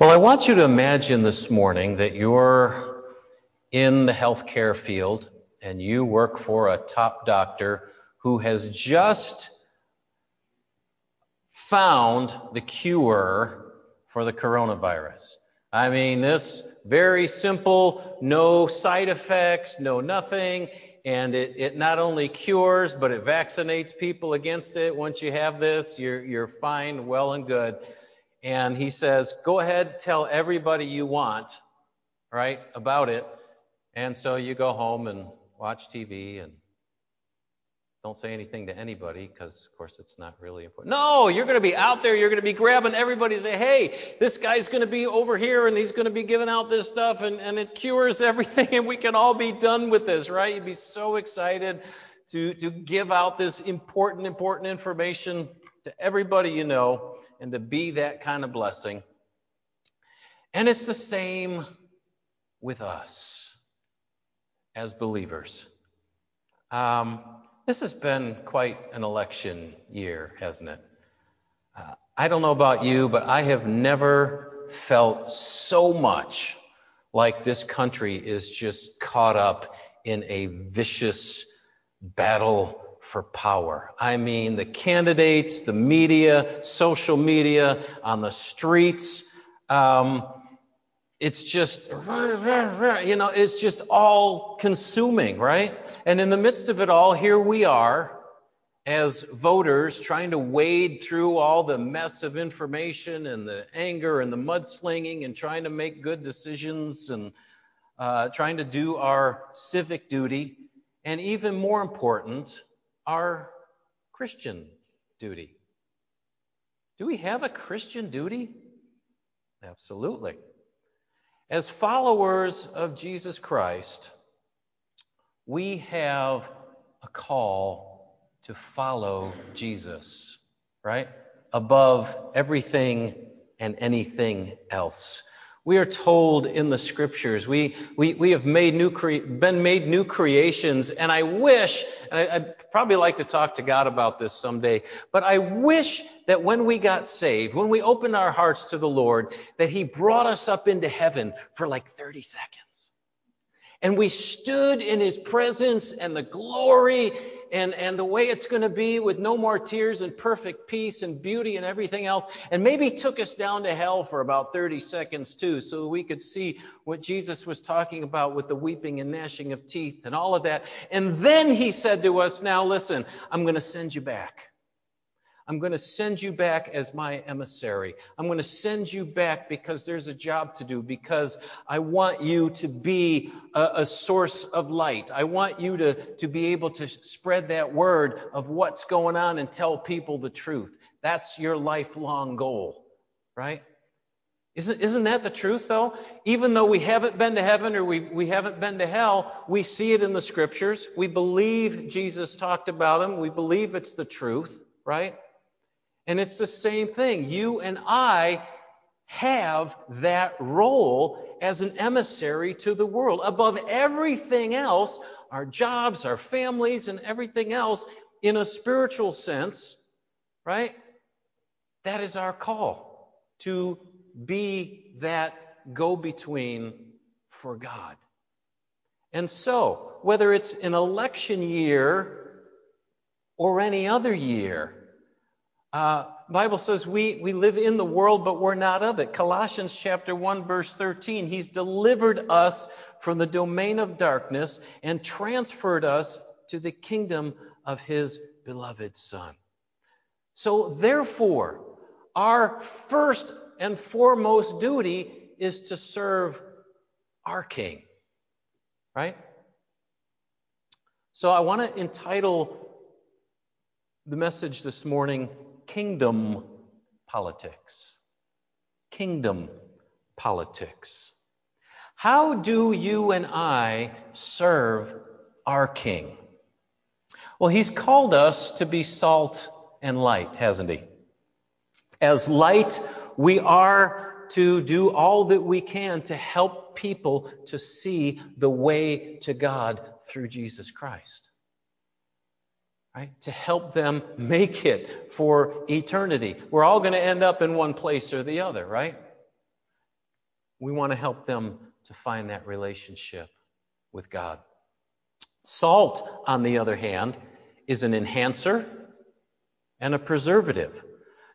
Well, I want you to imagine this morning that you're in the healthcare field and you work for a top doctor who has just found the cure for the coronavirus. I mean, this very simple, no side effects, no nothing, and it, it not only cures, but it vaccinates people against it. Once you have this, you're, you're fine, well and good. And he says, go ahead, tell everybody you want, right, about it. And so you go home and watch TV and don't say anything to anybody because, of course, it's not really important. No, you're going to be out there. You're going to be grabbing everybody and say, hey, this guy's going to be over here and he's going to be giving out this stuff and, and it cures everything and we can all be done with this, right? You'd be so excited to, to give out this important, important information to everybody you know and to be that kind of blessing. And it's the same with us as believers. Um, this has been quite an election year, hasn't it? Uh, I don't know about you, but I have never felt so much like this country is just caught up in a vicious battle for power. I mean, the candidates, the media, social media, on the streets. Um, it's just, you know, it's just all consuming, right? And in the midst of it all, here we are as voters trying to wade through all the mess of information and the anger and the mudslinging and trying to make good decisions and uh, trying to do our civic duty. And even more important, our Christian duty. Do we have a Christian duty? Absolutely. As followers of Jesus Christ, we have a call to follow Jesus, right? Above everything and anything else. We are told in the scriptures, we, we, we have made new cre- been made new creations, and I wish, and I, would probably like to talk to God about this someday, but I wish that when we got saved, when we opened our hearts to the Lord, that He brought us up into heaven for like 30 seconds. And we stood in His presence and the glory and, and the way it's going to be with no more tears and perfect peace and beauty and everything else. And maybe took us down to hell for about 30 seconds too, so we could see what Jesus was talking about with the weeping and gnashing of teeth and all of that. And then he said to us, now listen, I'm going to send you back. I'm going to send you back as my emissary. I'm going to send you back because there's a job to do, because I want you to be a, a, source of light. I want you to, to be able to spread that word of what's going on and tell people the truth. That's your lifelong goal, right? Isn't, isn't that the truth, though? Even though we haven't been to heaven or we, we haven't been to hell, we see it in the scriptures. We believe Jesus talked about him. We believe it's the truth, right? And it's the same thing. You and I have that role as an emissary to the world. Above everything else, our jobs, our families, and everything else, in a spiritual sense, right? That is our call to be that go between for God. And so, whether it's an election year or any other year, uh, Bible says we, we live in the world, but we're not of it. Colossians chapter 1, verse 13. He's delivered us from the domain of darkness and transferred us to the kingdom of his beloved Son. So, therefore, our first and foremost duty is to serve our King. Right? So, I want to entitle the message this morning kingdom politics. Kingdom politics. How do you and I serve our King? Well, He's called us to be salt and light, hasn't He? As light, we are to do all that we can to help people to see the way to God through Jesus Christ right? To help them make it for eternity. We're all going to end up in one place or the other, right? We want to help them to find that relationship with God. Salt, on the other hand, is an enhancer and a preservative.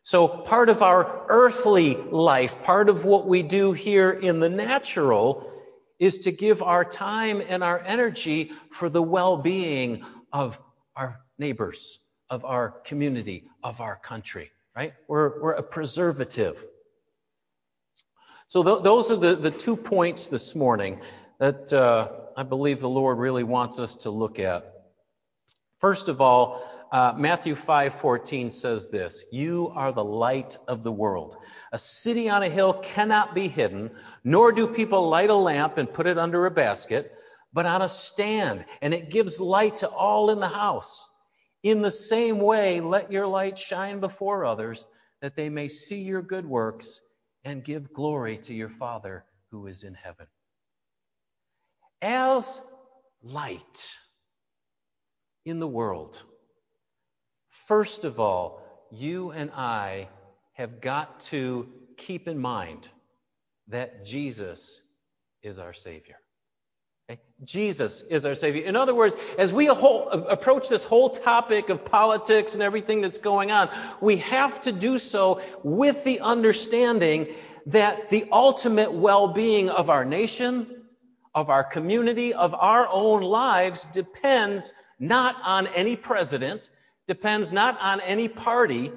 So, part of our earthly life, part of what we do here in the natural, is to give our time and our energy for the well being of our neighbors, of our community, of our country, right? We're, we're a preservative. So, th- those are the, the two points this morning that uh, I believe the Lord really wants us to look at. First of all, uh, Matthew 5:14 says this, "You are the light of the world. A city on a hill cannot be hidden, nor do people light a lamp and put it under a basket, but on a stand, and it gives light to all in the house. In the same way, let your light shine before others, that they may see your good works and give glory to your Father who is in heaven." As light in the world, First of all, you and I have got to keep in mind that Jesus is our Savior. Jesus is our Savior. In other words, as we whole, approach this whole topic of politics and everything that's going on, we have to do so with the understanding that the ultimate well being of our nation, of our community, of our own lives depends not on any president, depends not on any party,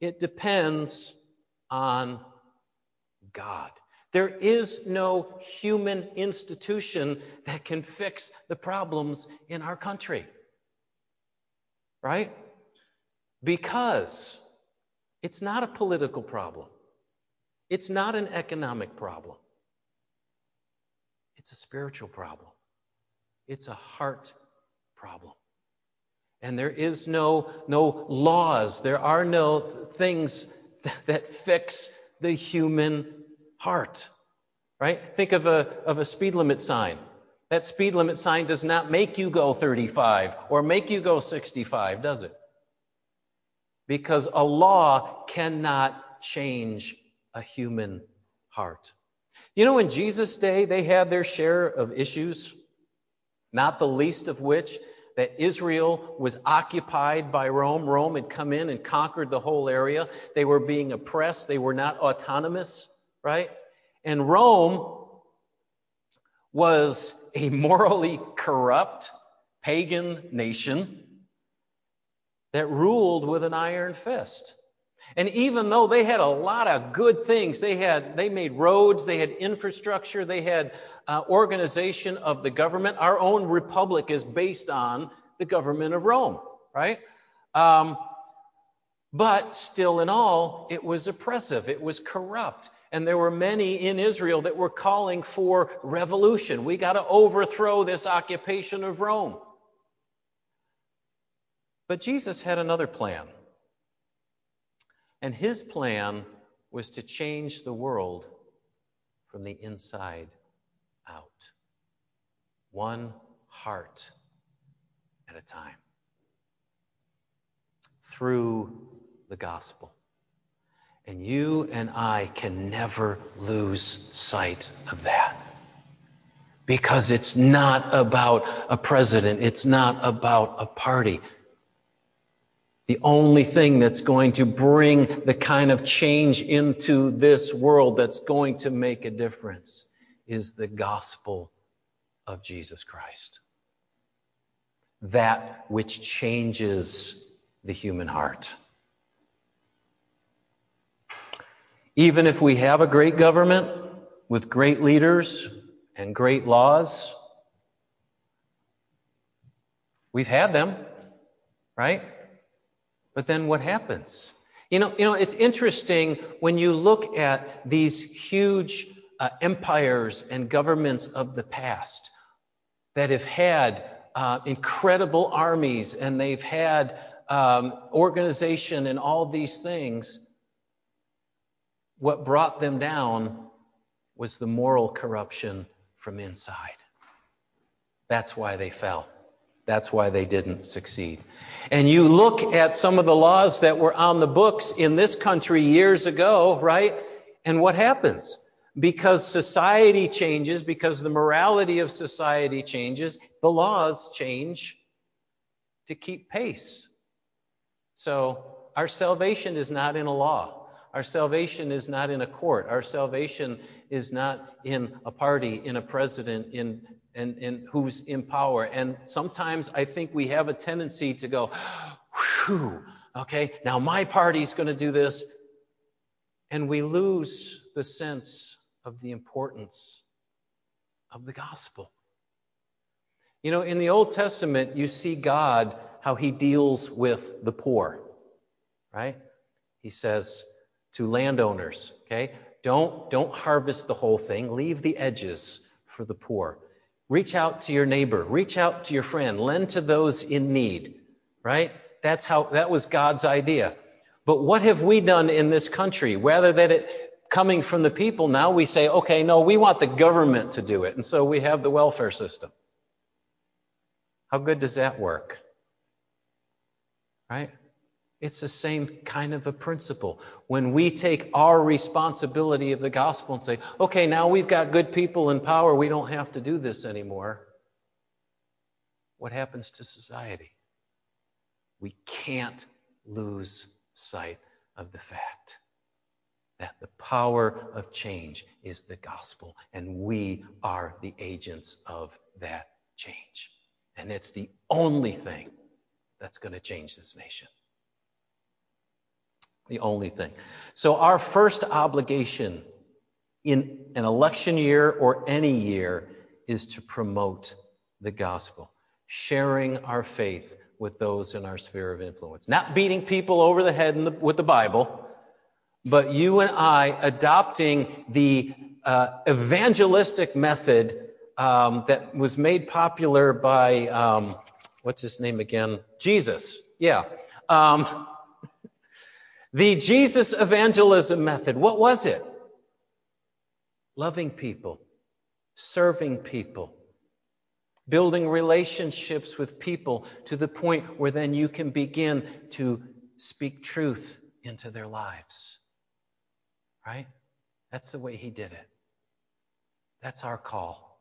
it depends on God. There is no human institution that can fix the problems in our country. Right? Because it's not a political problem. It's not an economic problem. It's a spiritual problem. It's a heart problem. And there is no, no laws, there are no things that fix the human heart. Right? Think of a, of a speed limit sign. That speed limit sign does not make you go 35 or make you go 65, does it? Because a law cannot change a human heart. You know, in Jesus' day, they had their share of issues, not the least of which that Israel was occupied by Rome. Rome had come in and conquered the whole area. They were being oppressed. They were not autonomous, right? And Rome was a morally corrupt pagan nation that ruled with an iron fist. And even though they had a lot of good things, they had they made roads, they had infrastructure, they had uh, organization of the government. Our own republic is based on the government of Rome, right? Um, but still, in all, it was oppressive, it was corrupt. And there were many in Israel that were calling for revolution. We got to overthrow this occupation of Rome. But Jesus had another plan. And his plan was to change the world from the inside out. One heart at a time. Through the gospel. And you and I can never lose sight of that. Because it's not about a president, it's not about a party. The only thing that's going to bring the kind of change into this world that's going to make a difference is the gospel of Jesus Christ. That which changes the human heart. Even if we have a great government with great leaders and great laws, we've had them, right? But then what happens? You know, you know, it's interesting when you look at these huge uh, empires and governments of the past that have had uh, incredible armies and they've had um, organization and all these things. What brought them down was the moral corruption from inside. That's why they fell. That's why they didn't succeed. And you look at some of the laws that were on the books in this country years ago, right? And what happens? because society changes, because the morality of society changes, the laws change to keep pace. So our salvation is not in a law. Our salvation is not in a court. Our salvation is not in a party, in a president, in, in, in who's in power. And sometimes I think we have a tendency to go, whew, okay, now my party's going to do this. And we lose the sense of the importance of the gospel. You know, in the Old Testament, you see God, how he deals with the poor, right? He says to landowners, okay, don't, don't harvest the whole thing, leave the edges for the poor. Reach out to your neighbor, reach out to your friend, lend to those in need, right? That's how, that was God's idea. But what have we done in this country? Rather than it coming from the people, now we say, okay, no, we want the government to do it. And so we have the welfare system. How good does that work? Right? It's the same kind of a principle. When we take our responsibility of the gospel and say, okay, now we've got good people in power, we don't have to do this anymore. What happens to society? We can't lose sight of the fact that the power of change is the gospel, and we are the agents of that change. And it's the only thing that's going to change this nation. The only thing. So, our first obligation in an election year or any year is to promote the gospel, sharing our faith with those in our sphere of influence. Not beating people over the head the, with the Bible, but you and I adopting the uh, evangelistic method um, that was made popular by, um, what's his name again? Jesus. Yeah. Um, the Jesus evangelism method. What was it? Loving people, serving people, building relationships with people to the point where then you can begin to speak truth into their lives. Right? That's the way he did it. That's our call.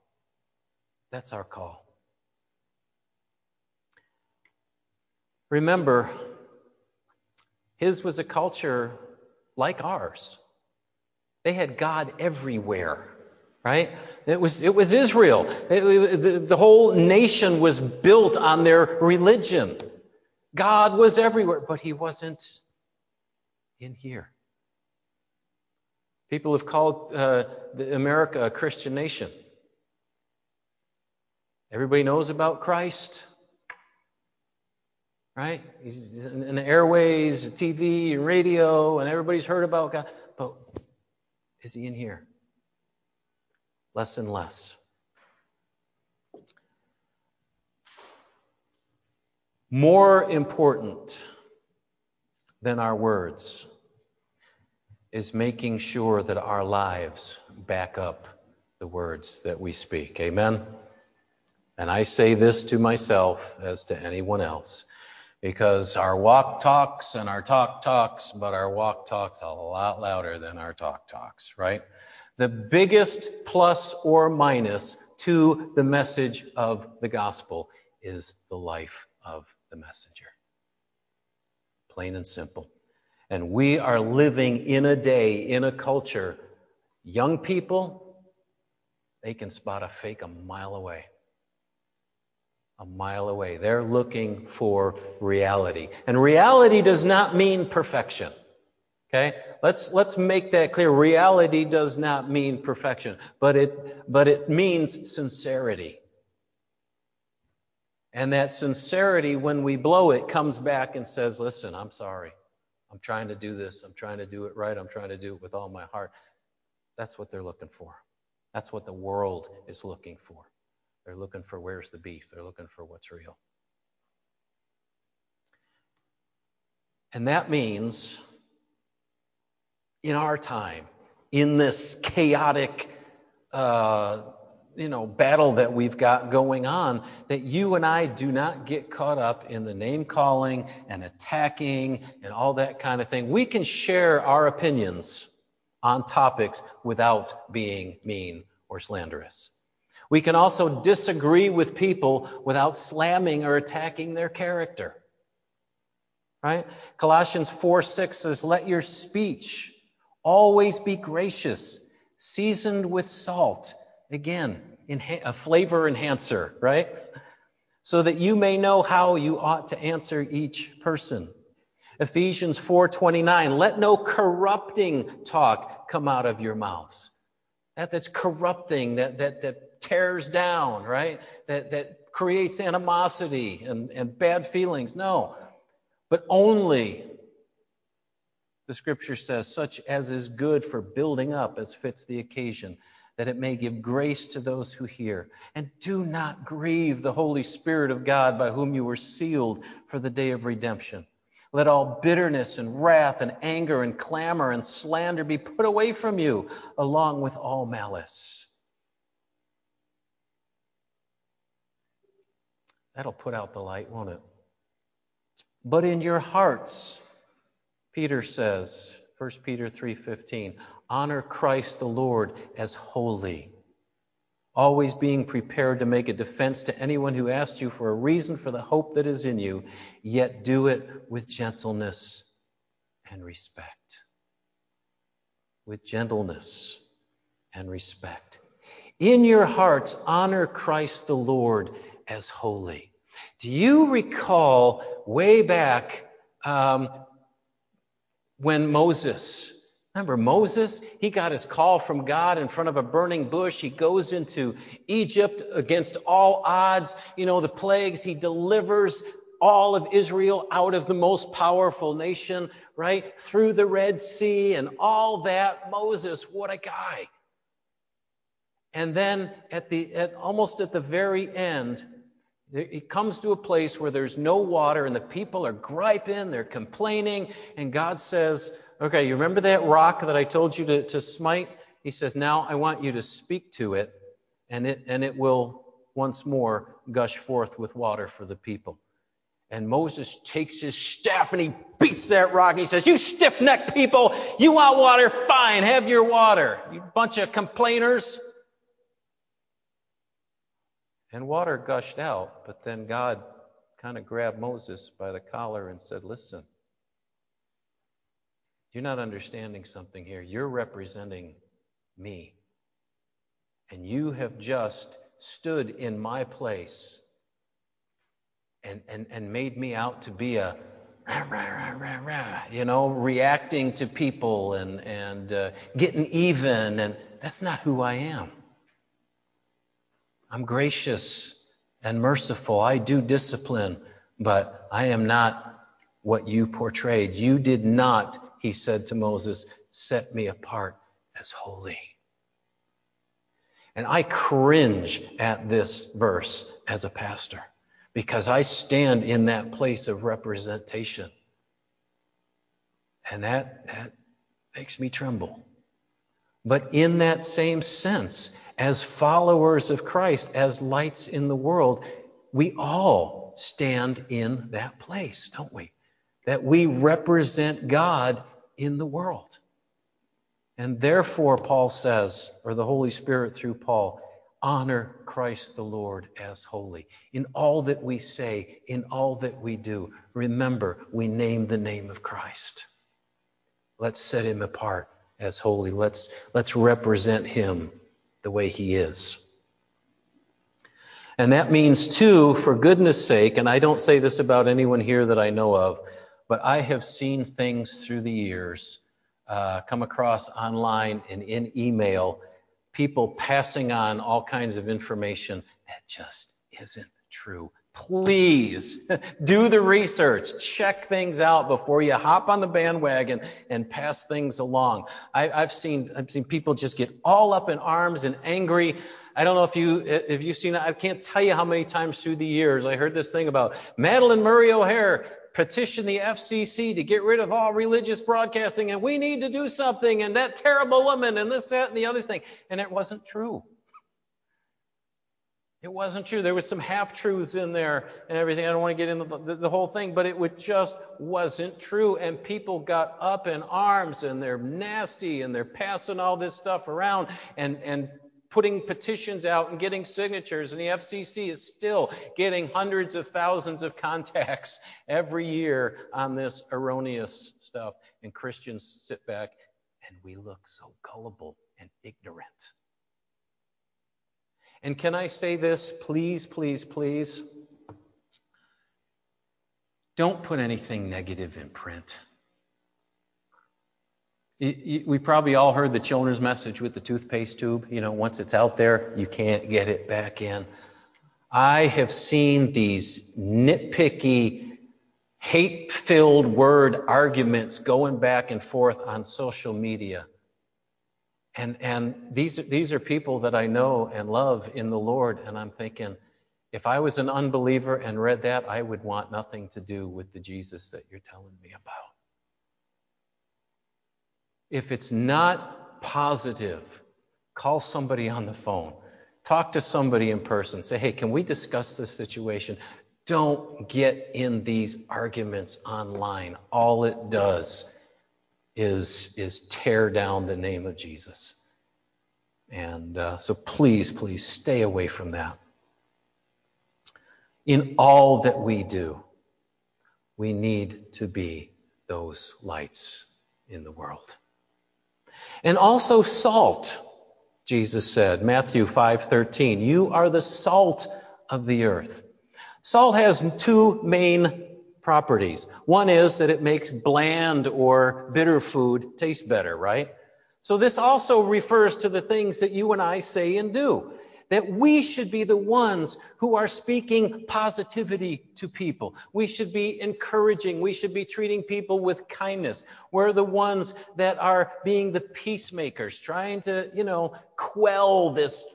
That's our call. Remember, his was a culture like ours. They had God everywhere, right? It was, it was Israel. It, the, the whole nation was built on their religion. God was everywhere, but he wasn't in here. People have called uh, America a Christian nation. Everybody knows about Christ, right? He's in the airways, TV, radio, and everybody's heard about God. But is he in here? Less and less. More important than our words is making sure that our lives back up the words that we speak. Amen? And I say this to myself as to anyone else because our walk talks and our talk talks, but our walk talks a lot louder than our talk talks, right? The biggest plus or minus to the message of the gospel is the life of the messenger. Plain and simple. And we are living in a day, in a culture, young people, they can spot a fake a mile away. A mile away. They're looking for reality. And reality does not mean perfection. Okay? Let's, let's make that clear. Reality does not mean perfection, but it, but it means sincerity. And that sincerity, when we blow it, comes back and says, listen, I'm sorry. I'm trying to do this. I'm trying to do it right. I'm trying to do it with all my heart. That's what they're looking for. That's what the world is looking for. They're looking for where's the beef. They're looking for what's real. And that means in our time, in this chaotic uh, you know, battle that we've got going on, that you and I do not get caught up in the name calling and attacking and all that kind of thing. We can share our opinions on topics without being mean or slanderous. We can also disagree with people without slamming or attacking their character. Right? Colossians 4 6 says, Let your speech always be gracious, seasoned with salt. Again, a flavor enhancer, right? So that you may know how you ought to answer each person. Ephesians 4:29, let no corrupting talk come out of your mouths. That, that's corrupting, that, that, that tears down, right? That, that creates animosity and, and bad feelings. No. But only, the scripture says, such as is good for building up as fits the occasion, that it may give grace to those who hear. And do not grieve the Holy Spirit of God by whom you were sealed for the day of redemption. Let all bitterness and wrath and anger and clamor and slander be put away from you, along with all malice. That'll put out the light, won't it? But in your hearts, Peter says, 1 Peter 3:15, honor Christ the Lord as holy always being prepared to make a defense to anyone who asks you for a reason for the hope that is in you, yet do it with gentleness and respect. With gentleness and respect. In your hearts, honor Christ the Lord as holy. Do you recall way back um, when Moses Remember Moses? He got his call from God in front of a burning bush. He goes into Egypt against all odds. You know, the plagues. He delivers all of Israel out of the most powerful nation, right? Through the Red Sea and all that. Moses, what a guy. And then at the at almost at the very end, it comes to a place where there's no water and the people are griping, they're complaining, and God says, Okay, you remember that rock that I told you to, to smite? He says, Now I want you to speak to it, and it and it will once more gush forth with water for the people. And Moses takes his staff and he beats that rock. And he says, You stiff necked people, you want water? Fine, have your water. You bunch of complainers. And water gushed out, but then God kind of grabbed Moses by the collar and said, Listen, you're not understanding something here. You're representing me. And you have just stood in my place and, and, and made me out to be a rah, rah, rah, rah, you know, reacting to people and, and uh, getting even. And that's not who I am. I'm gracious and merciful. I do discipline, but I am not what you portrayed. You did not he said to Moses, Set me apart as holy. And I cringe at this verse as a pastor because I stand in that place of representation. And that, that makes me tremble. But in that same sense, as followers of Christ, as lights in the world, we all stand in that place, don't we? that we represent God in the world. And therefore, Paul says, or the Holy Spirit through Paul, honor Christ the Lord as holy. In all that we say, in all that we do, remember, we name the name of Christ. Let's set him apart as holy. Let's, let's represent him the way he is. And that means, too, for goodness sake, and I don't say this about anyone here that I know of, but I have seen things through the years uh, come across online and in email, people passing on all kinds of information that just isn't true. Please do the research, check things out before you hop on the bandwagon and pass things along. I, have seen I've seen people just get all up in arms and angry. I don't know if you if you've seen I can't tell you how many times through the years I heard this thing about Madalyn Murray O'Hair petition the FCC to get rid of all religious broadcasting and we need to do something and that terrible woman and this, that, and the other thing. And it wasn't true. It wasn't true. There was some half truths in there and everything. I don't want to get into the, the, the, whole thing, but it just wasn't true. And people got up in arms and they're nasty and they're passing all this stuff around and, and putting petitions out and getting signatures. And the FCC is still getting hundreds of thousands of contacts every year on this erroneous stuff. And Christians sit back and we look so gullible and ignorant. And can I say this? Please, please, please. Don't put anything negative in print. We probably all heard the children's message with the toothpaste tube. You know, once it's out there, you can't get it back in. I have seen these nitpicky, hate filled word arguments going back and forth on social media. And, and these, these are people that I know and love in the Lord. And I'm thinking, if I was an unbeliever and read that, I would want nothing to do with the Jesus that you're telling me about. If it's not positive, call somebody on the phone. Talk to somebody in person. Say, hey, can we discuss this situation? Don't get in these arguments online. All it does is, is tear down the name of Jesus. And uh, so please, please stay away from that. In all that we do, we need to be those lights in the world. And also salt, Jesus said, Matthew 5:13, you are the salt of the earth. Salt has two main properties. One is that it makes bland or bitter food taste better, right? So this also refers to the things that you and I say and do. That we should be the ones who are speaking positivity to people. We should be encouraging. We should be treating people with kindness. We're the ones that are being the peacemakers, trying to, you know, quell this.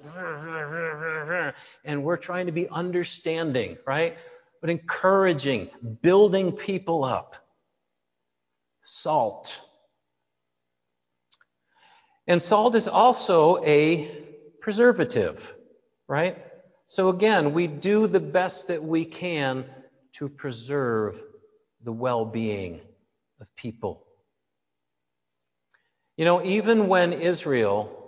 And we're trying to be understanding, right? But encouraging, building people up. Salt. And salt is also a preservative, right? So again, we do the best that we can to preserve the well being of people. You know, even when Israel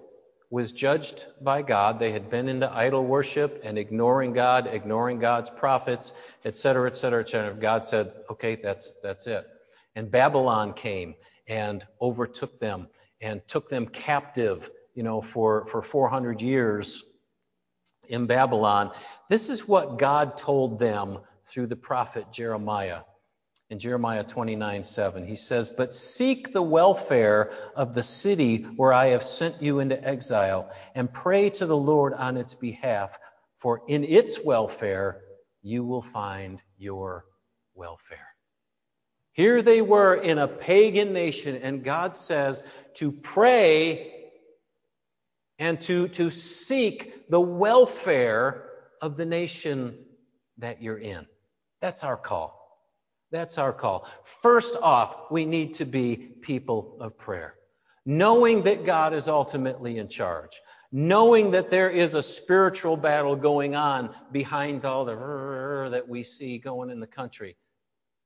was judged by God. They had been into idol worship and ignoring God, ignoring God's prophets, etc., etc., etc. God said, "Okay, that's that's it." And Babylon came and overtook them and took them captive, you know, for for 400 years in Babylon. This is what God told them through the prophet Jeremiah in Jeremiah 29 7. He says, But seek the welfare of the city where I have sent you into exile, and pray to the Lord on its behalf, for in its welfare you will find your welfare. Here they were in a pagan nation, and God says to pray and to, to seek the welfare of the nation that you're in. That's our call. That's our call. First off, we need to be people of prayer, knowing that God is ultimately in charge, knowing that there is a spiritual battle going on behind all the that we see going in the country.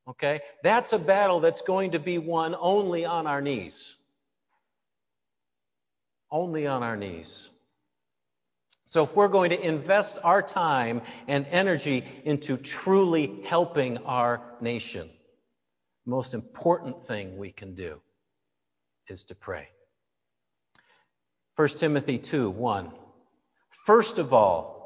Okay? That's a battle that's going to be won only on our knees. Only on our knees. So, if we're going to invest our time and energy into truly helping our nation, the most important thing we can do is to pray. 1 Timothy 2 1. First of all,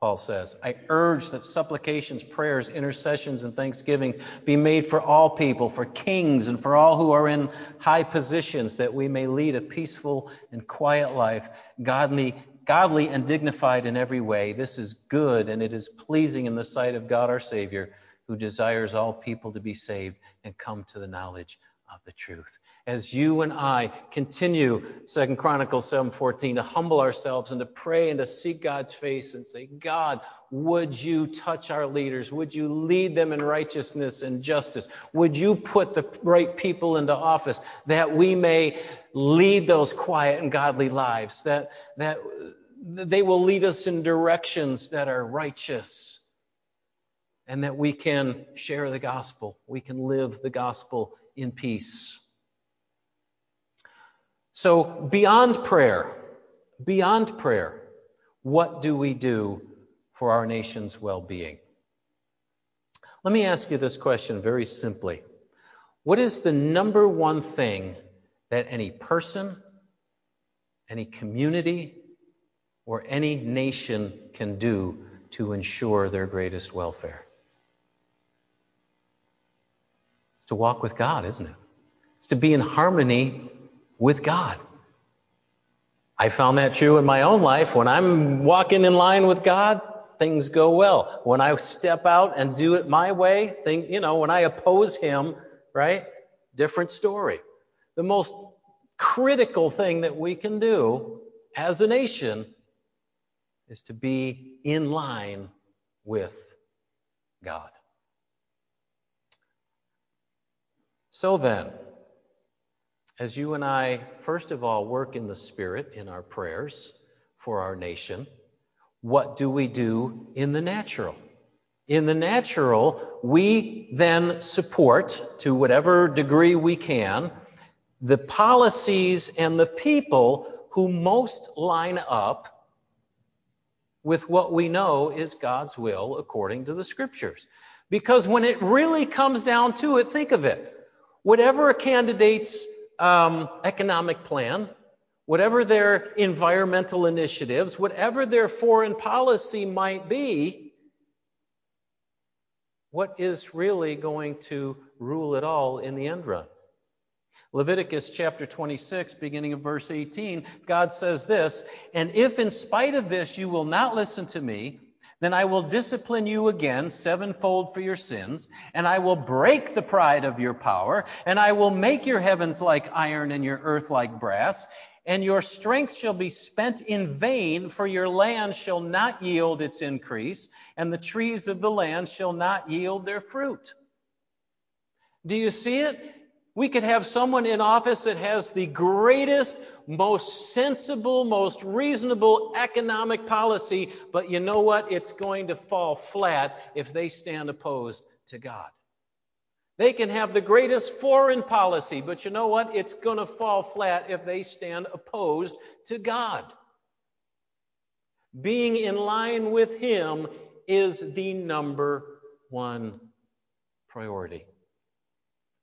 Paul says, I urge that supplications, prayers, intercessions, and thanksgivings be made for all people, for kings, and for all who are in high positions, that we may lead a peaceful and quiet life, godly godly and dignified in every way. This is good and it is pleasing in the sight of God our Savior, who desires all people to be saved and come to the knowledge of the truth. As you and I continue, Second Chronicles 7:14, to humble ourselves and to pray and to seek God's face and say, God, would you touch our leaders? Would you lead them in righteousness and justice? Would you put the right people into office that we may lead those quiet and godly lives? That that they will lead us in directions that are righteous and that we can share the gospel. We can live the gospel in peace. So, beyond prayer, beyond prayer, what do we do for our nation's well being? Let me ask you this question very simply What is the number one thing that any person, any community, or any nation can do to ensure their greatest welfare? It's to walk with God, isn't it? It's to be in harmony with God. I found that true in my own life. When I'm walking in line with God, things go well. When I step out and do it my way, thing, you know, when I oppose Him, right? Different story. The most critical thing that we can do as a nation is to be in line with God. So then, as you and I, first of all, work in the Spirit in our prayers for our nation, what do we do in the natural? In the natural, we then support, to whatever degree we can, the policies and the people who most line up with what we know is God's will according to the scriptures. Because when it really comes down to it, think of it. Whatever a candidate's um, economic plan, whatever their environmental initiatives, whatever their foreign policy might be, what is really going to rule it all in the end run? Leviticus chapter 26, beginning of verse 18, God says this, And if in spite of this you will not listen to me, then I will discipline you again sevenfold for your sins, and I will break the pride of your power, and I will make your heavens like iron and your earth like brass, and your strength shall be spent in vain, for your land shall not yield its increase, and the trees of the land shall not yield their fruit. Do you see it? We could have someone in office that has the greatest, most sensible, most reasonable economic policy, but you know what? It's going to fall flat if they stand opposed to God. They can have the greatest foreign policy, but you know what? It's going to fall flat if they stand opposed to God. Being in line with Him is the number one priority.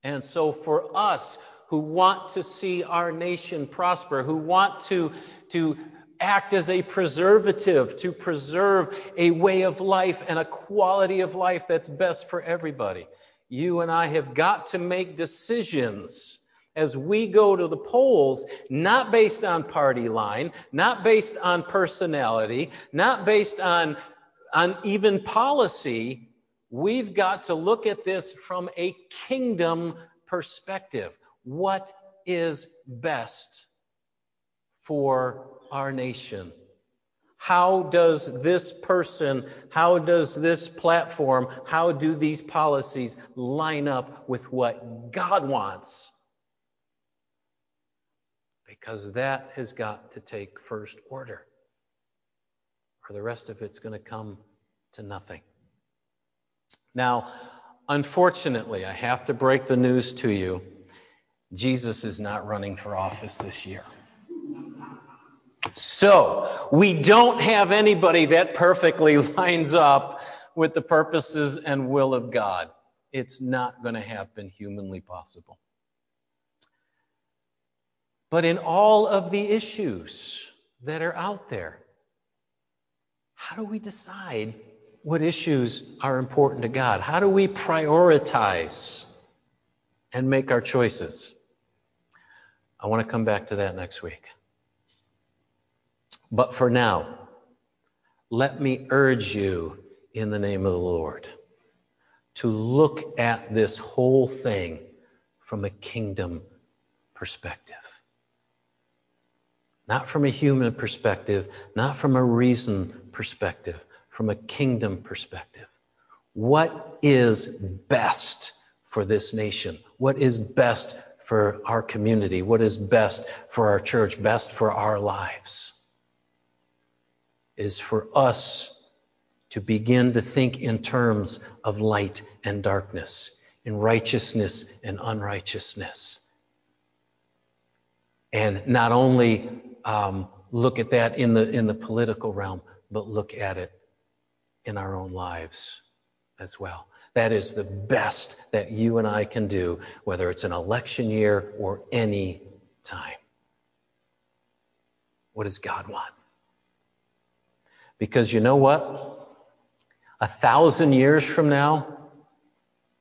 And so, for us who want to see our nation prosper, who want to, to act as a preservative, to preserve a way of life and a quality of life that's best for everybody, you and I have got to make decisions as we go to the polls, not based on party line, not based on personality, not based on, on even policy, We've got to look at this from a kingdom perspective. What is best for our nation? How does this person, how does this platform, how do these policies line up with what God wants? Because that has got to take first order, or the rest of it's going to come to nothing. Now, unfortunately, I have to break the news to you. Jesus is not running for office this year. So, we don't have anybody that perfectly lines up with the purposes and will of God. It's not going to happen humanly possible. But in all of the issues that are out there, how do we decide what issues are important to God? How do we prioritize and make our choices? I want to come back to that next week. But for now, let me urge you in the name of the Lord to look at this whole thing from a kingdom perspective. Not from a human perspective, not from a reason perspective, from a kingdom perspective. What is best for this nation? What is best for our community? What is best for our church? Best for our lives? is for us to begin to think in terms of light and darkness, in righteousness and unrighteousness. And not only um, look at that in the, in the political realm, but look at it in our own lives as well. That is the best that you and I can do, whether it's an election year or any time. What does God want? Because you know what? A thousand years from now,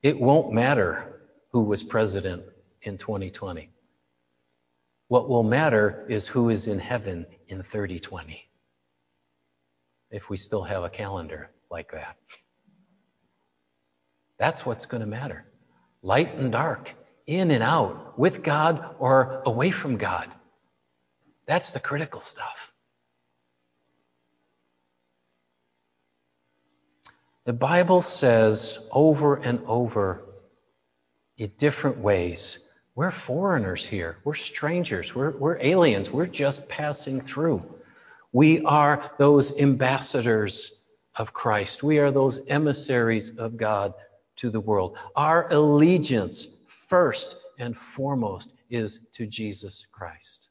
it won't matter who was president in 2020. What will matter is who is in heaven in 3020. If we still have a calendar like that. That's what's going to matter. Light and dark, in and out, with God or away from God. That's the critical stuff. The Bible says over and over in different ways we're foreigners here. We're strangers. We're, we're aliens. We're just passing through. We are those ambassadors of Christ. We are those emissaries of God to the world. Our allegiance, first and foremost, is to Jesus Christ.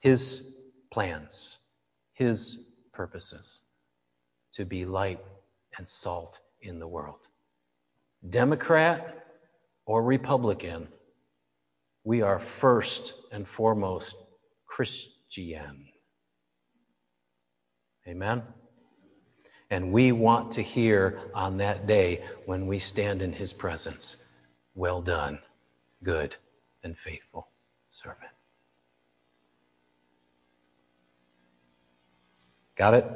His plans, His purposes to be light and salt in the world. Democrat or Republican, we are first and foremost Christian. Amen? And we want to hear on that day when we stand in his presence, well done, good and faithful servant. Got it?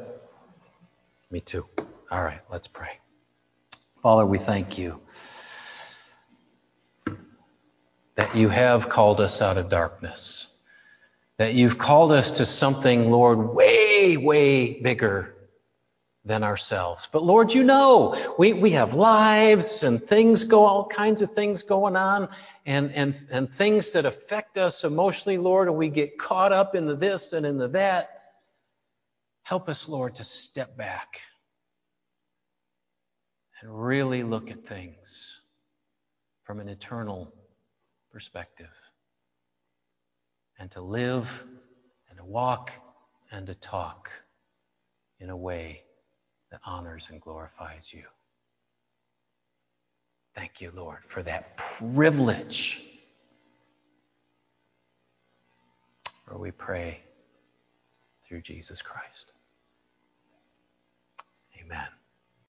Me too. All right, let's pray. Father, we thank you that you have called us out of darkness, that you've called us to something, Lord, way, way bigger than ourselves. But Lord, you know, we, we have lives and things go, all kinds of things going on and, and, and things that affect us emotionally, Lord, and we get caught up in the this and in the that. Help us, Lord, to step back and really look at things from an eternal perspective and to live and to walk and to talk in a way that honors and glorifies you. Thank you, Lord, for that privilege. For we pray through Jesus Christ. Amen.